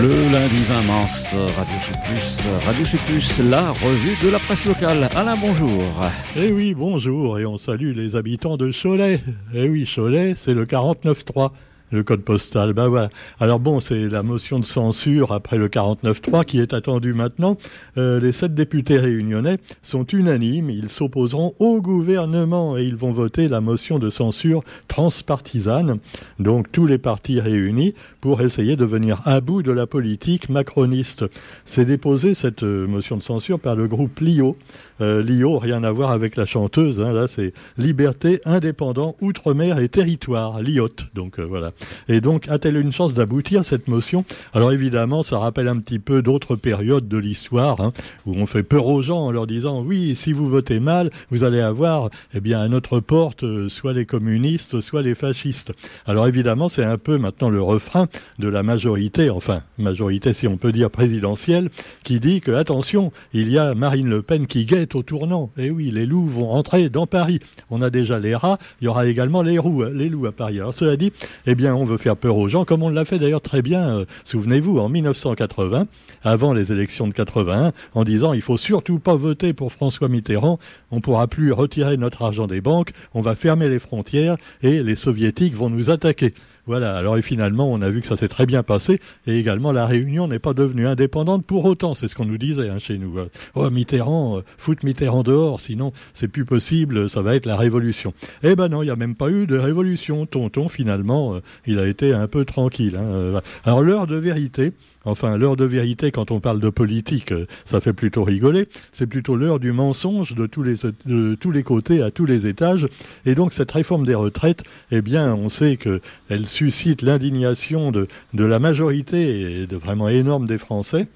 Le lundi 20 mars, Radio Sud Radio Sud la revue de la presse locale. Alain, bonjour. Eh oui, bonjour, et on salue les habitants de Cholet. Eh oui, Cholet, c'est le 49.3 le code postal. Ben voilà. Alors bon, c'est la motion de censure après le 49-3 qui est attendue maintenant. Euh, les sept députés réunionnais sont unanimes. Ils s'opposeront au gouvernement et ils vont voter la motion de censure transpartisane. Donc tous les partis réunis pour essayer de venir à bout de la politique macroniste. C'est déposé cette euh, motion de censure par le groupe LIO. Euh, L'IO, rien à voir avec la chanteuse. Hein, là, c'est Liberté, Indépendant, Outre-mer et Territoire, l'IOT. Donc voilà. Et donc, a-t-elle une chance d'aboutir cette motion? Alors évidemment, ça rappelle un petit peu d'autres périodes de l'histoire hein, où on fait peur aux gens en leur disant oui, si vous votez mal, vous allez avoir, eh bien, à notre porte, euh, soit les communistes, soit les fascistes. Alors évidemment, c'est un peu maintenant le refrain de la majorité, enfin majorité si on peut dire présidentielle, qui dit que attention, il y a Marine Le Pen qui guette au tournant. Et eh oui, les loups vont entrer dans Paris. On a déjà les rats, il y aura également les roues, les loups à Paris. Alors cela dit, eh bien, on veut faire peur aux gens, comme on l'a fait d'ailleurs très bien, euh, souvenez-vous, en 1980, avant les élections de 81, en disant il faut surtout pas voter pour François Mitterrand, on pourra plus retirer notre argent des banques, on va fermer les frontières et les soviétiques vont nous attaquer. Voilà, alors et finalement, on a vu que ça s'est très bien passé, et également la Réunion n'est pas devenue indépendante pour autant, c'est ce qu'on nous disait hein, chez nous. Oh, Mitterrand, euh, fout Mitterrand dehors, sinon c'est plus possible, ça va être la révolution. Eh ben non, il n'y a même pas eu de révolution. Tonton, finalement, euh, il a été un peu tranquille. Hein, euh, alors l'heure de vérité, Enfin, l'heure de vérité, quand on parle de politique, ça fait plutôt rigoler. C'est plutôt l'heure du mensonge de tous les, côtés, à tous les étages. Et donc, cette réforme des retraites, eh bien, on sait qu'elle suscite l'indignation de, de la majorité et de vraiment énorme des Français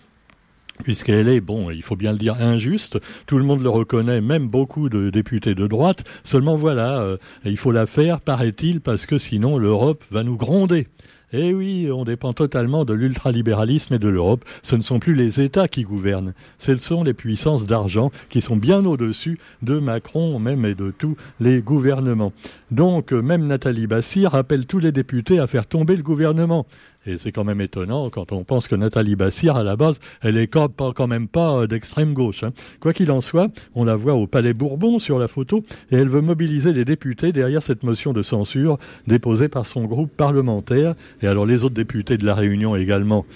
puisqu'elle est, bon, il faut bien le dire, injuste. Tout le monde le reconnaît, même beaucoup de députés de droite. Seulement voilà, euh, il faut la faire, paraît-il, parce que sinon l'Europe va nous gronder. Eh oui, on dépend totalement de l'ultralibéralisme et de l'Europe. Ce ne sont plus les États qui gouvernent, ce sont les puissances d'argent qui sont bien au-dessus de Macron même et de tous les gouvernements. Donc même Nathalie Bassir appelle tous les députés à faire tomber le gouvernement. Et c'est quand même étonnant quand on pense que Nathalie Bassir, à la base, elle est quand même pas euh, d'extrême gauche. Hein. Quoi qu'il en soit, on la voit au Palais Bourbon sur la photo, et elle veut mobiliser les députés derrière cette motion de censure déposée par son groupe parlementaire. Et alors les autres députés de la Réunion également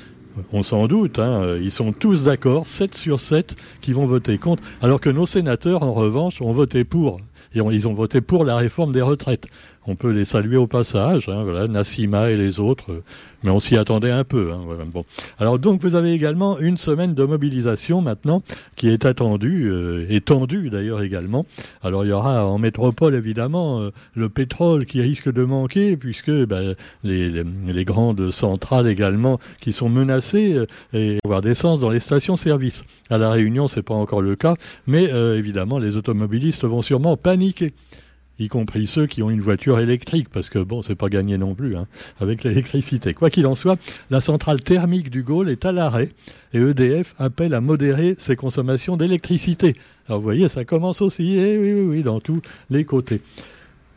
on s'en doute, hein, ils sont tous d'accord, 7 sur 7, qui vont voter contre, alors que nos sénateurs, en revanche, ont voté pour. Et ils ont voté pour la réforme des retraites on peut les saluer au passage, hein, voilà, Nassima et les autres, mais on s'y attendait un peu. Hein, bon. Alors donc vous avez également une semaine de mobilisation maintenant qui est attendue, euh, et tendue d'ailleurs également. Alors il y aura en métropole évidemment euh, le pétrole qui risque de manquer puisque ben, les, grandes centrales également qui sont menacées euh, et avoir d'essence dans les stations-service. À la Réunion c'est pas encore le cas, mais évidemment les automobilistes vont sûrement paniquer y compris ceux qui ont une voiture électrique, parce que bon, c'est pas gagné non plus hein, avec l'électricité. Quoi qu'il en soit, la centrale thermique du Gaulle est à l'arrêt et EDF appelle à modérer ses consommations d'électricité. Alors vous voyez, ça commence aussi, eh oui, oui, oui, dans tous les côtés.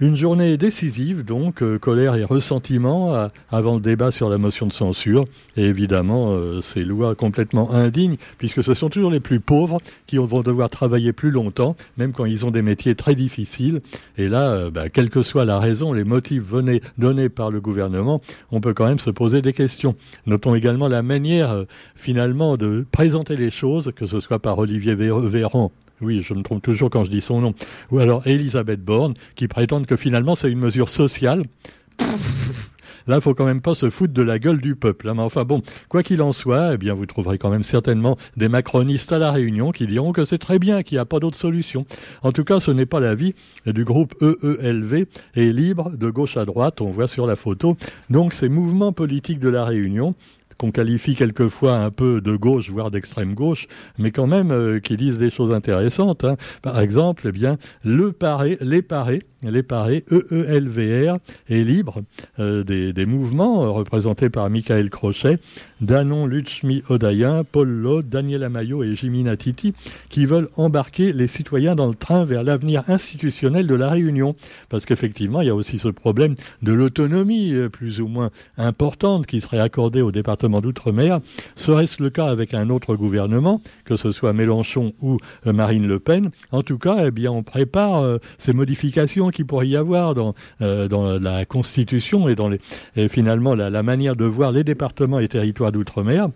Une journée décisive, donc, euh, colère et ressentiment euh, avant le débat sur la motion de censure. Et évidemment, euh, ces lois complètement indignes, puisque ce sont toujours les plus pauvres qui vont devoir travailler plus longtemps, même quand ils ont des métiers très difficiles. Et là, bah, quelle que soit la raison, les motifs donnés par le gouvernement, on peut quand même se poser des questions. Notons également la manière, finalement, de présenter les choses, que ce soit par Olivier Véran oui, je me trompe toujours quand je dis son nom. Ou alors Elisabeth Borne, qui prétendent que finalement c'est une mesure sociale. Là, il faut quand même pas se foutre de la gueule du peuple. Hein. Mais enfin bon, quoi qu'il en soit, eh vous trouverez quand même certainement des macronistes à la Réunion qui diront que c'est très bien, qu'il n'y a pas d'autre solution. En tout cas, ce n'est pas l'avis du groupe EELV et libre de gauche à droite. On voit sur la photo. Donc, ces mouvements politiques de la Réunion qu'on qualifie quelquefois un peu de gauche, voire d'extrême gauche, mais quand même euh, qui disent des choses intéressantes. Hein. Par exemple, eh bien, le paré, les parés, EELVR, est libre euh, des, mouvements euh, représentés par Michael Crochet, Danon Luchmi Odayen, Paul Lo, Daniel Amayo et Jimmy Natiti, qui veulent embarquer les citoyens dans le train vers l'avenir institutionnel de la Réunion. Parce qu'effectivement, il y a aussi ce problème de l'autonomie plus ou moins importante qui serait accordée au département département d'outre-mer. Serait-ce le cas avec un autre gouvernement, que ce soit Mélenchon ou euh, Marine Le Pen? En tout cas, eh bien, on prépare euh, ces modifications qui pourrait y avoir dans, dans la Constitution et dans les, finalement la, la manière de voir les départements et territoires d'outre-mer.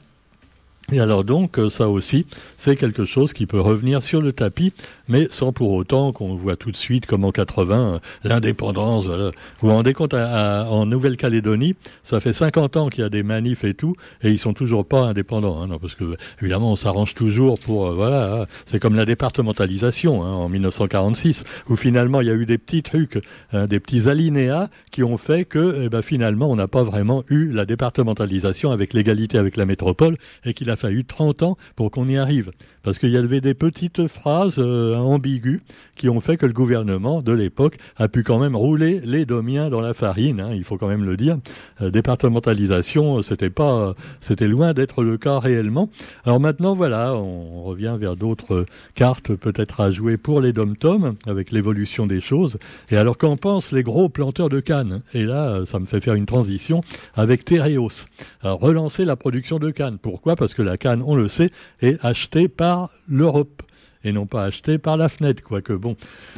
Et alors donc, euh, ça aussi, c'est quelque chose qui peut revenir sur le tapis, mais sans pour autant qu'on voit tout de suite, comme en 80, euh, l'indépendance. Vous vous rendez compte, en Nouvelle-Calédonie, ça fait 50 ans qu'il y a des manifs et tout, et ils sont toujours pas indépendants, hein, non, parce que évidemment, on s'arrange toujours pour, euh, voilà, hein. c'est comme la départementalisation hein, en 1946, où finalement il y a eu des petits trucs, hein, des petits alinéas qui ont fait que, eh ben, finalement, on n'a pas vraiment eu la départementalisation avec l'égalité avec la métropole, et qu'il a fallu 30 ans pour qu'on y arrive. Parce qu'il y avait des petites phrases euh, ambiguës qui ont fait que le gouvernement de l'époque a pu quand même rouler les domiens dans la farine, hein, il faut quand même le dire. Euh, départementalisation, c'était pas, c'était loin d'être le cas réellement. Alors maintenant, voilà, on revient vers d'autres cartes peut-être à jouer pour les dom-toms avec l'évolution des choses. Et alors qu'en pensent les gros planteurs de cannes? Et là, ça me fait faire une transition avec Tereos. relancer la production de cannes. Pourquoi? Parce que la canne, on le sait, est achetée par l'Europe et non pas achetée par la fenêtre, quoique bon.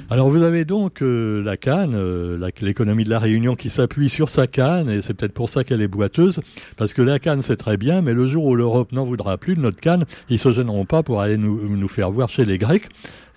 Alors vous avez donc euh, la canne, euh, l'économie de la Réunion qui s'appuie sur sa canne, et c'est peut-être pour ça qu'elle est boiteuse, parce que la canne c'est très bien, mais le jour où l'Europe n'en voudra plus de notre canne, ils se gêneront pas pour aller nous, nous faire voir chez les Grecs.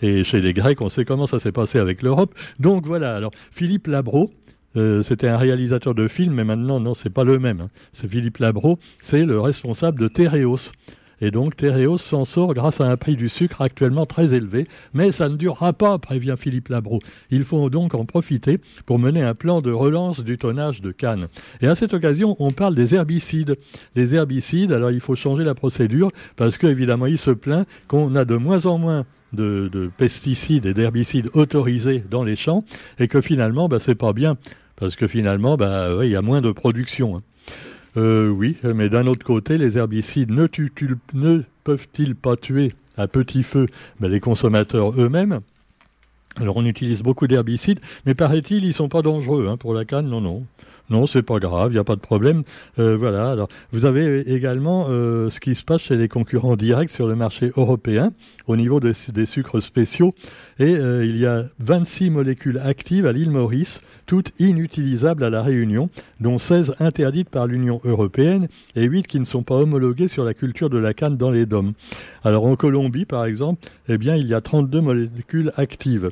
Et chez les Grecs, on sait comment ça s'est passé avec l'Europe. Donc voilà. Alors Philippe Labro, euh, c'était un réalisateur de films, mais maintenant, non, c'est pas le même. Hein. C'est Philippe Labro, c'est le responsable de Tereos. Et donc Tereos s'en sort grâce à un prix du sucre actuellement très élevé, mais ça ne durera pas, prévient Philippe Labro. Il faut donc en profiter pour mener un plan de relance du tonnage de Cannes. Et à cette occasion, on parle des herbicides. Les herbicides, alors il faut changer la procédure parce qu'évidemment, il se plaint qu'on a de moins en moins de, pesticides et d'herbicides autorisés dans les champs et que finalement, bah, c'est pas bien parce que finalement, bah, il y a moins de production. Hein. Euh, oui, mais d'un autre côté, les herbicides ne, ne peuvent-ils pas tuer à petit feu bah, les consommateurs eux-mêmes? Alors on utilise beaucoup d'herbicides, mais paraît-il, ils sont pas dangereux hein, pour la canne, non, non. Non, c'est pas grave, il n'y a pas de problème. Euh, voilà. Alors, vous avez également euh, ce qui se passe chez les concurrents directs sur le marché européen au niveau des, sucres spéciaux. Et euh, il y a 26 molécules actives à l'île Maurice, toutes inutilisables à la Réunion, dont 16 interdites par l'Union européenne et 8 qui ne sont pas homologuées sur la culture de la canne dans les DOM. Alors en Colombie, par exemple, eh bien, il y a 32 molécules actives.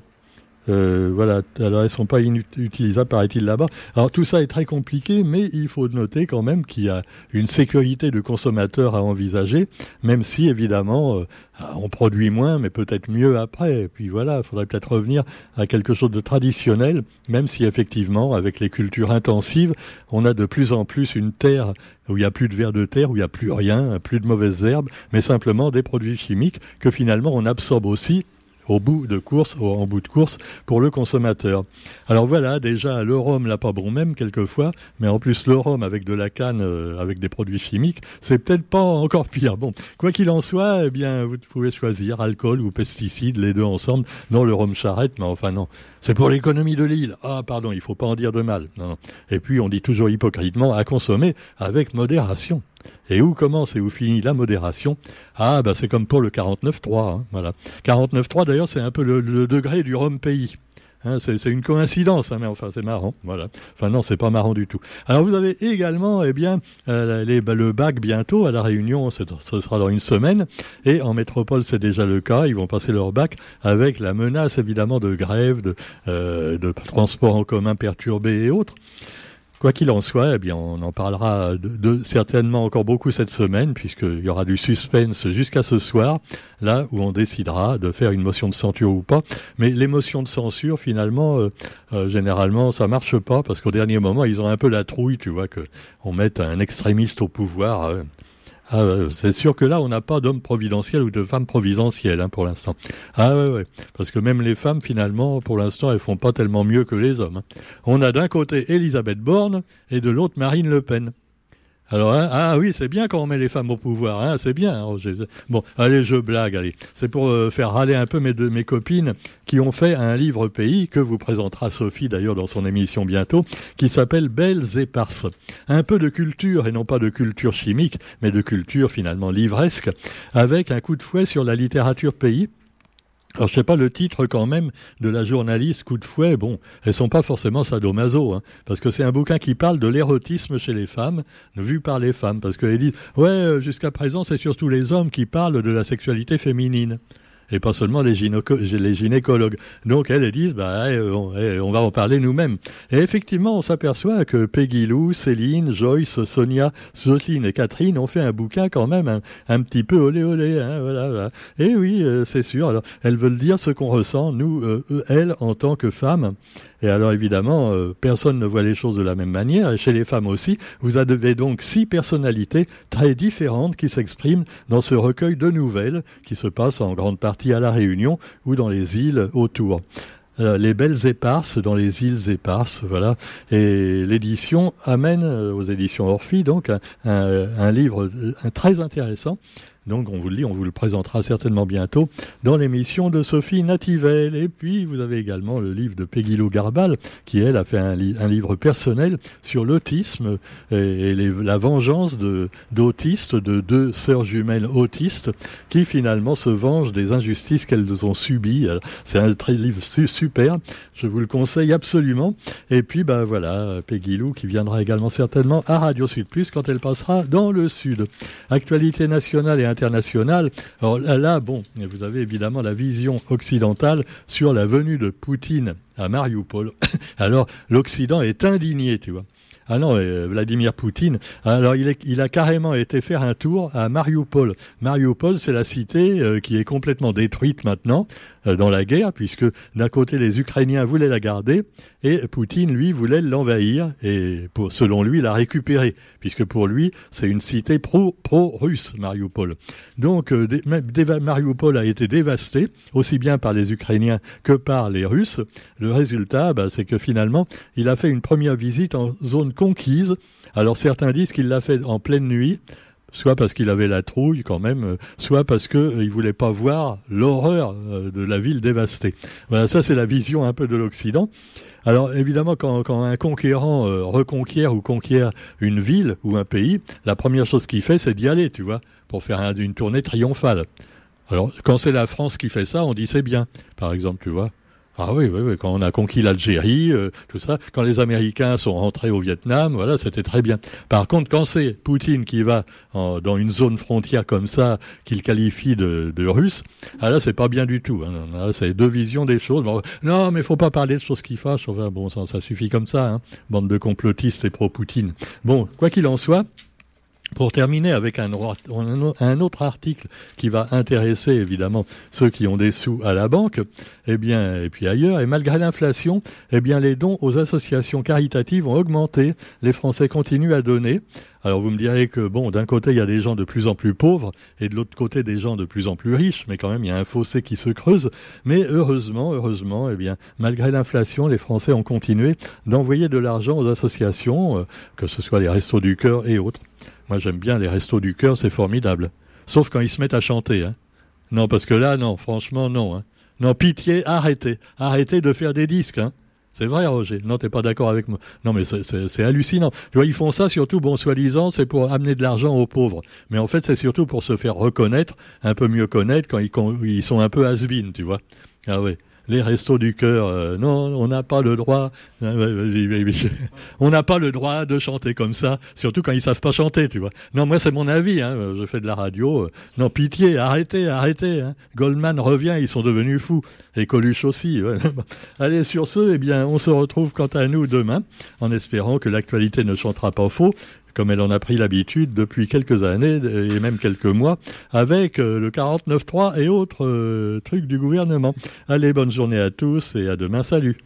Euh, voilà, alors elles sont pas inutilisables, paraît-il là-bas. Alors tout ça est très compliqué, mais il faut noter quand même qu'il y a une sécurité de consommateur à envisager, même si évidemment euh, on produit moins, mais peut-être mieux après. Et puis voilà, il faudrait peut-être revenir à quelque chose de traditionnel, même si effectivement, avec les cultures intensives, on a de plus en plus une terre où il n'y a plus de vers de terre, où il n'y a plus rien, plus de mauvaises herbes, mais simplement des produits chimiques que finalement on absorbe aussi au bout de course, en bout de course, pour le consommateur. Alors voilà, déjà, le rhum, là, pas bon même, quelquefois, mais en plus, le rhum avec de la canne, euh, avec des produits chimiques, c'est peut-être pas encore pire. Bon, quoi qu'il en soit, eh bien, vous pouvez choisir alcool ou pesticides, les deux ensemble, dans le rhum charrette, mais enfin non. C'est pour l'économie de l'île. Ah, pardon, il faut pas en dire de mal. Non, Et puis, on dit toujours hypocritement à consommer avec modération. Et où commence et où finit la modération Ah, bah c'est comme pour le 49.3. Hein, voilà. 49.3, d'ailleurs, c'est un peu le, degré du Rome pays. Hein, c'est une coïncidence, hein, mais enfin c'est marrant, voilà. Enfin non, c'est pas marrant du tout. Alors vous avez également, eh bien, euh, les, bah, le bac bientôt à la Réunion, ce sera dans une semaine, et en métropole c'est déjà le cas. Ils vont passer leur bac avec la menace évidemment de grève, de, euh, de transport en commun perturbé et autres. Quoi qu'il en soit, eh bien, on en parlera certainement encore beaucoup cette semaine, puisqu'il y aura du suspense jusqu'à ce soir, là où on décidera de faire une motion de censure ou pas. Mais les motions de censure, finalement, euh, euh, généralement, ça marche pas, parce qu'au dernier moment, ils ont un peu la trouille, tu vois, que on mette un extrémiste au pouvoir. Euh, ah, c'est sûr que là, on n'a pas d'homme providentiel ou de femme providentielle hein, pour l'instant. Ah ouais, ouais, parce que même les femmes, finalement, pour l'instant, elles font pas tellement mieux que les hommes. Hein. On a d'un côté Elisabeth Borne et de l'autre Marine Le Pen. Alors, hein, ah oui, c'est bien quand on met les femmes au pouvoir, hein, c'est bien. Hein, bon, allez, je blague, allez. C'est pour euh, faire râler un peu mes, de, mes copines qui ont fait un livre pays que vous présentera Sophie d'ailleurs dans son émission bientôt, qui s'appelle Belles éparses. Un peu de culture, et non pas de culture chimique, mais de culture finalement livresque, avec un coup de fouet sur la littérature pays alors, je sais pas le titre quand même de la journaliste Coup de fouet. Bon, elles sont pas forcément sadomaso, hein, parce que c'est un bouquin qui parle de l'érotisme chez les femmes, vu par les femmes, parce qu'elles disent ouais, euh, jusqu'à présent c'est surtout les hommes qui parlent de la sexualité féminine et pas seulement les, gynécologues. Donc elles, disent, bah, eh, eh, on, va en parler nous-mêmes. Et effectivement, on s'aperçoit que Peggy Lou, Céline, Joyce, Sonia, Jocelyne et Catherine ont fait un bouquin quand même un, petit peu olé olé. Hein, voilà, Et oui, euh, c'est sûr. Alors, elles veulent dire ce qu'on ressent, nous, euh, elles, en tant que femmes. Et alors évidemment, euh, personne ne voit les choses de la même manière, et chez les femmes aussi, vous avez donc six personnalités très différentes qui s'expriment dans ce recueil de nouvelles qui se passe en grande partie à La Réunion ou dans les îles autour. Euh, les belles éparses dans les îles éparses, voilà. Et l'édition amène euh, aux éditions Orphy donc un, un livre très intéressant donc on vous le dit, on vous le présentera certainement bientôt dans l'émission de Sophie Nativel. Et puis vous avez également le livre de Peggy Garbal, qui elle a fait un, livre personnel sur l'autisme et, la vengeance d'autistes, de, deux sœurs jumelles autistes, qui finalement se vengent des injustices qu'elles ont subies. C'est un très livre super, je vous le conseille absolument. Et puis bah voilà, Peggy Lou qui viendra également certainement à Radio Sud Plus quand elle passera dans le Sud. Actualité nationale et internationale. Alors là, bon, vous avez évidemment la vision occidentale sur la venue de Poutine à Mariupol. Alors l'Occident est indigné, tu vois. Ah non, euh, Vladimir Poutine. Alors il, est, a carrément été faire un tour à Mariupol. Mariupol, c'est la cité euh, qui est complètement détruite maintenant. Euh, dans la guerre, puisque d'un côté les Ukrainiens voulaient la garder et Poutine, lui, voulait l'envahir et pour, selon lui la récupérer, puisque pour lui c'est une cité pro-russe, Mariupol. Donc euh, Mariupol a été dévasté, aussi bien par les Ukrainiens que par les Russes. Le résultat, bah, c'est que finalement, il a fait une première visite en zone conquise. Alors certains disent qu'il l'a fait en pleine nuit, soit parce qu'il avait la trouille quand même, euh, soit parce qu'il euh, ne voulait pas voir l'horreur euh, de la ville dévastée. Voilà, ça c'est la vision un peu de l'Occident. Alors évidemment, quand, un conquérant reconquiert ou conquiert une ville ou un pays, la première chose qu'il fait, c'est d'y aller, tu vois, pour faire une tournée triomphale. Alors quand c'est la France qui fait ça, on dit c'est bien, par exemple, tu vois. Ah oui, oui, oui, quand on a conquis l'Algérie, euh, tout ça, quand les Américains sont rentrés au Vietnam, voilà, c'était très bien. Par contre, quand c'est Poutine qui va dans une zone frontière comme ça, qu'il qualifie de, de, russe, ah là, c'est pas bien du tout. Hein. c'est deux visions des choses. non, mais faut pas parler de choses qui fâchent. Enfin, bon, ça, ça suffit comme ça, hein. bande de complotistes et pro-Poutine. Bon, quoi qu'il en soit, pour terminer avec un, autre article qui va intéresser évidemment ceux qui ont des sous à la banque, eh bien, et puis ailleurs, et malgré l'inflation, eh bien, les dons aux associations caritatives ont augmenté. Les Français continuent à donner. Alors vous me direz que bon, d'un côté il y a des gens de plus en plus pauvres et de l'autre côté des gens de plus en plus riches, mais quand même il y a un fossé qui se creuse. Mais heureusement, heureusement, eh bien, malgré l'inflation, les Français ont continué d'envoyer de l'argent aux associations, euh, que ce soit les Restos du Cœur et autres. Moi, j'aime bien les restos du cœur, c'est formidable. Sauf quand ils se mettent à chanter. Hein. Non, parce que là, non, franchement, non. Hein. Non, pitié, arrêtez. Arrêtez de faire des disques. Hein. C'est vrai, Roger. Non, t'es pas d'accord avec moi. Non, mais c'est hallucinant. Tu vois, ils font ça surtout, bon, soi-disant, c'est pour amener de l'argent aux pauvres. Mais en fait, c'est surtout pour se faire reconnaître, un peu mieux connaître quand ils, sont un peu has tu vois. Ah oui les restos du cœur. Euh, non, on n'a pas le droit. Euh, on n'a pas le droit de chanter comme ça, surtout quand ils savent pas chanter, tu vois. Non, moi c'est mon avis. Hein, je fais de la radio. Euh, non, pitié, arrêtez, arrêtez. Hein. Goldman revient, ils sont devenus fous. Et Coluche aussi. Allez, sur ce, eh bien, on se retrouve quant à nous demain, en espérant que l'actualité ne chantera pas faux comme elle en a pris l'habitude depuis quelques années et même quelques mois, avec euh, le 49.3 et autres euh, trucs du gouvernement. Allez, bonne journée à tous et à demain, salut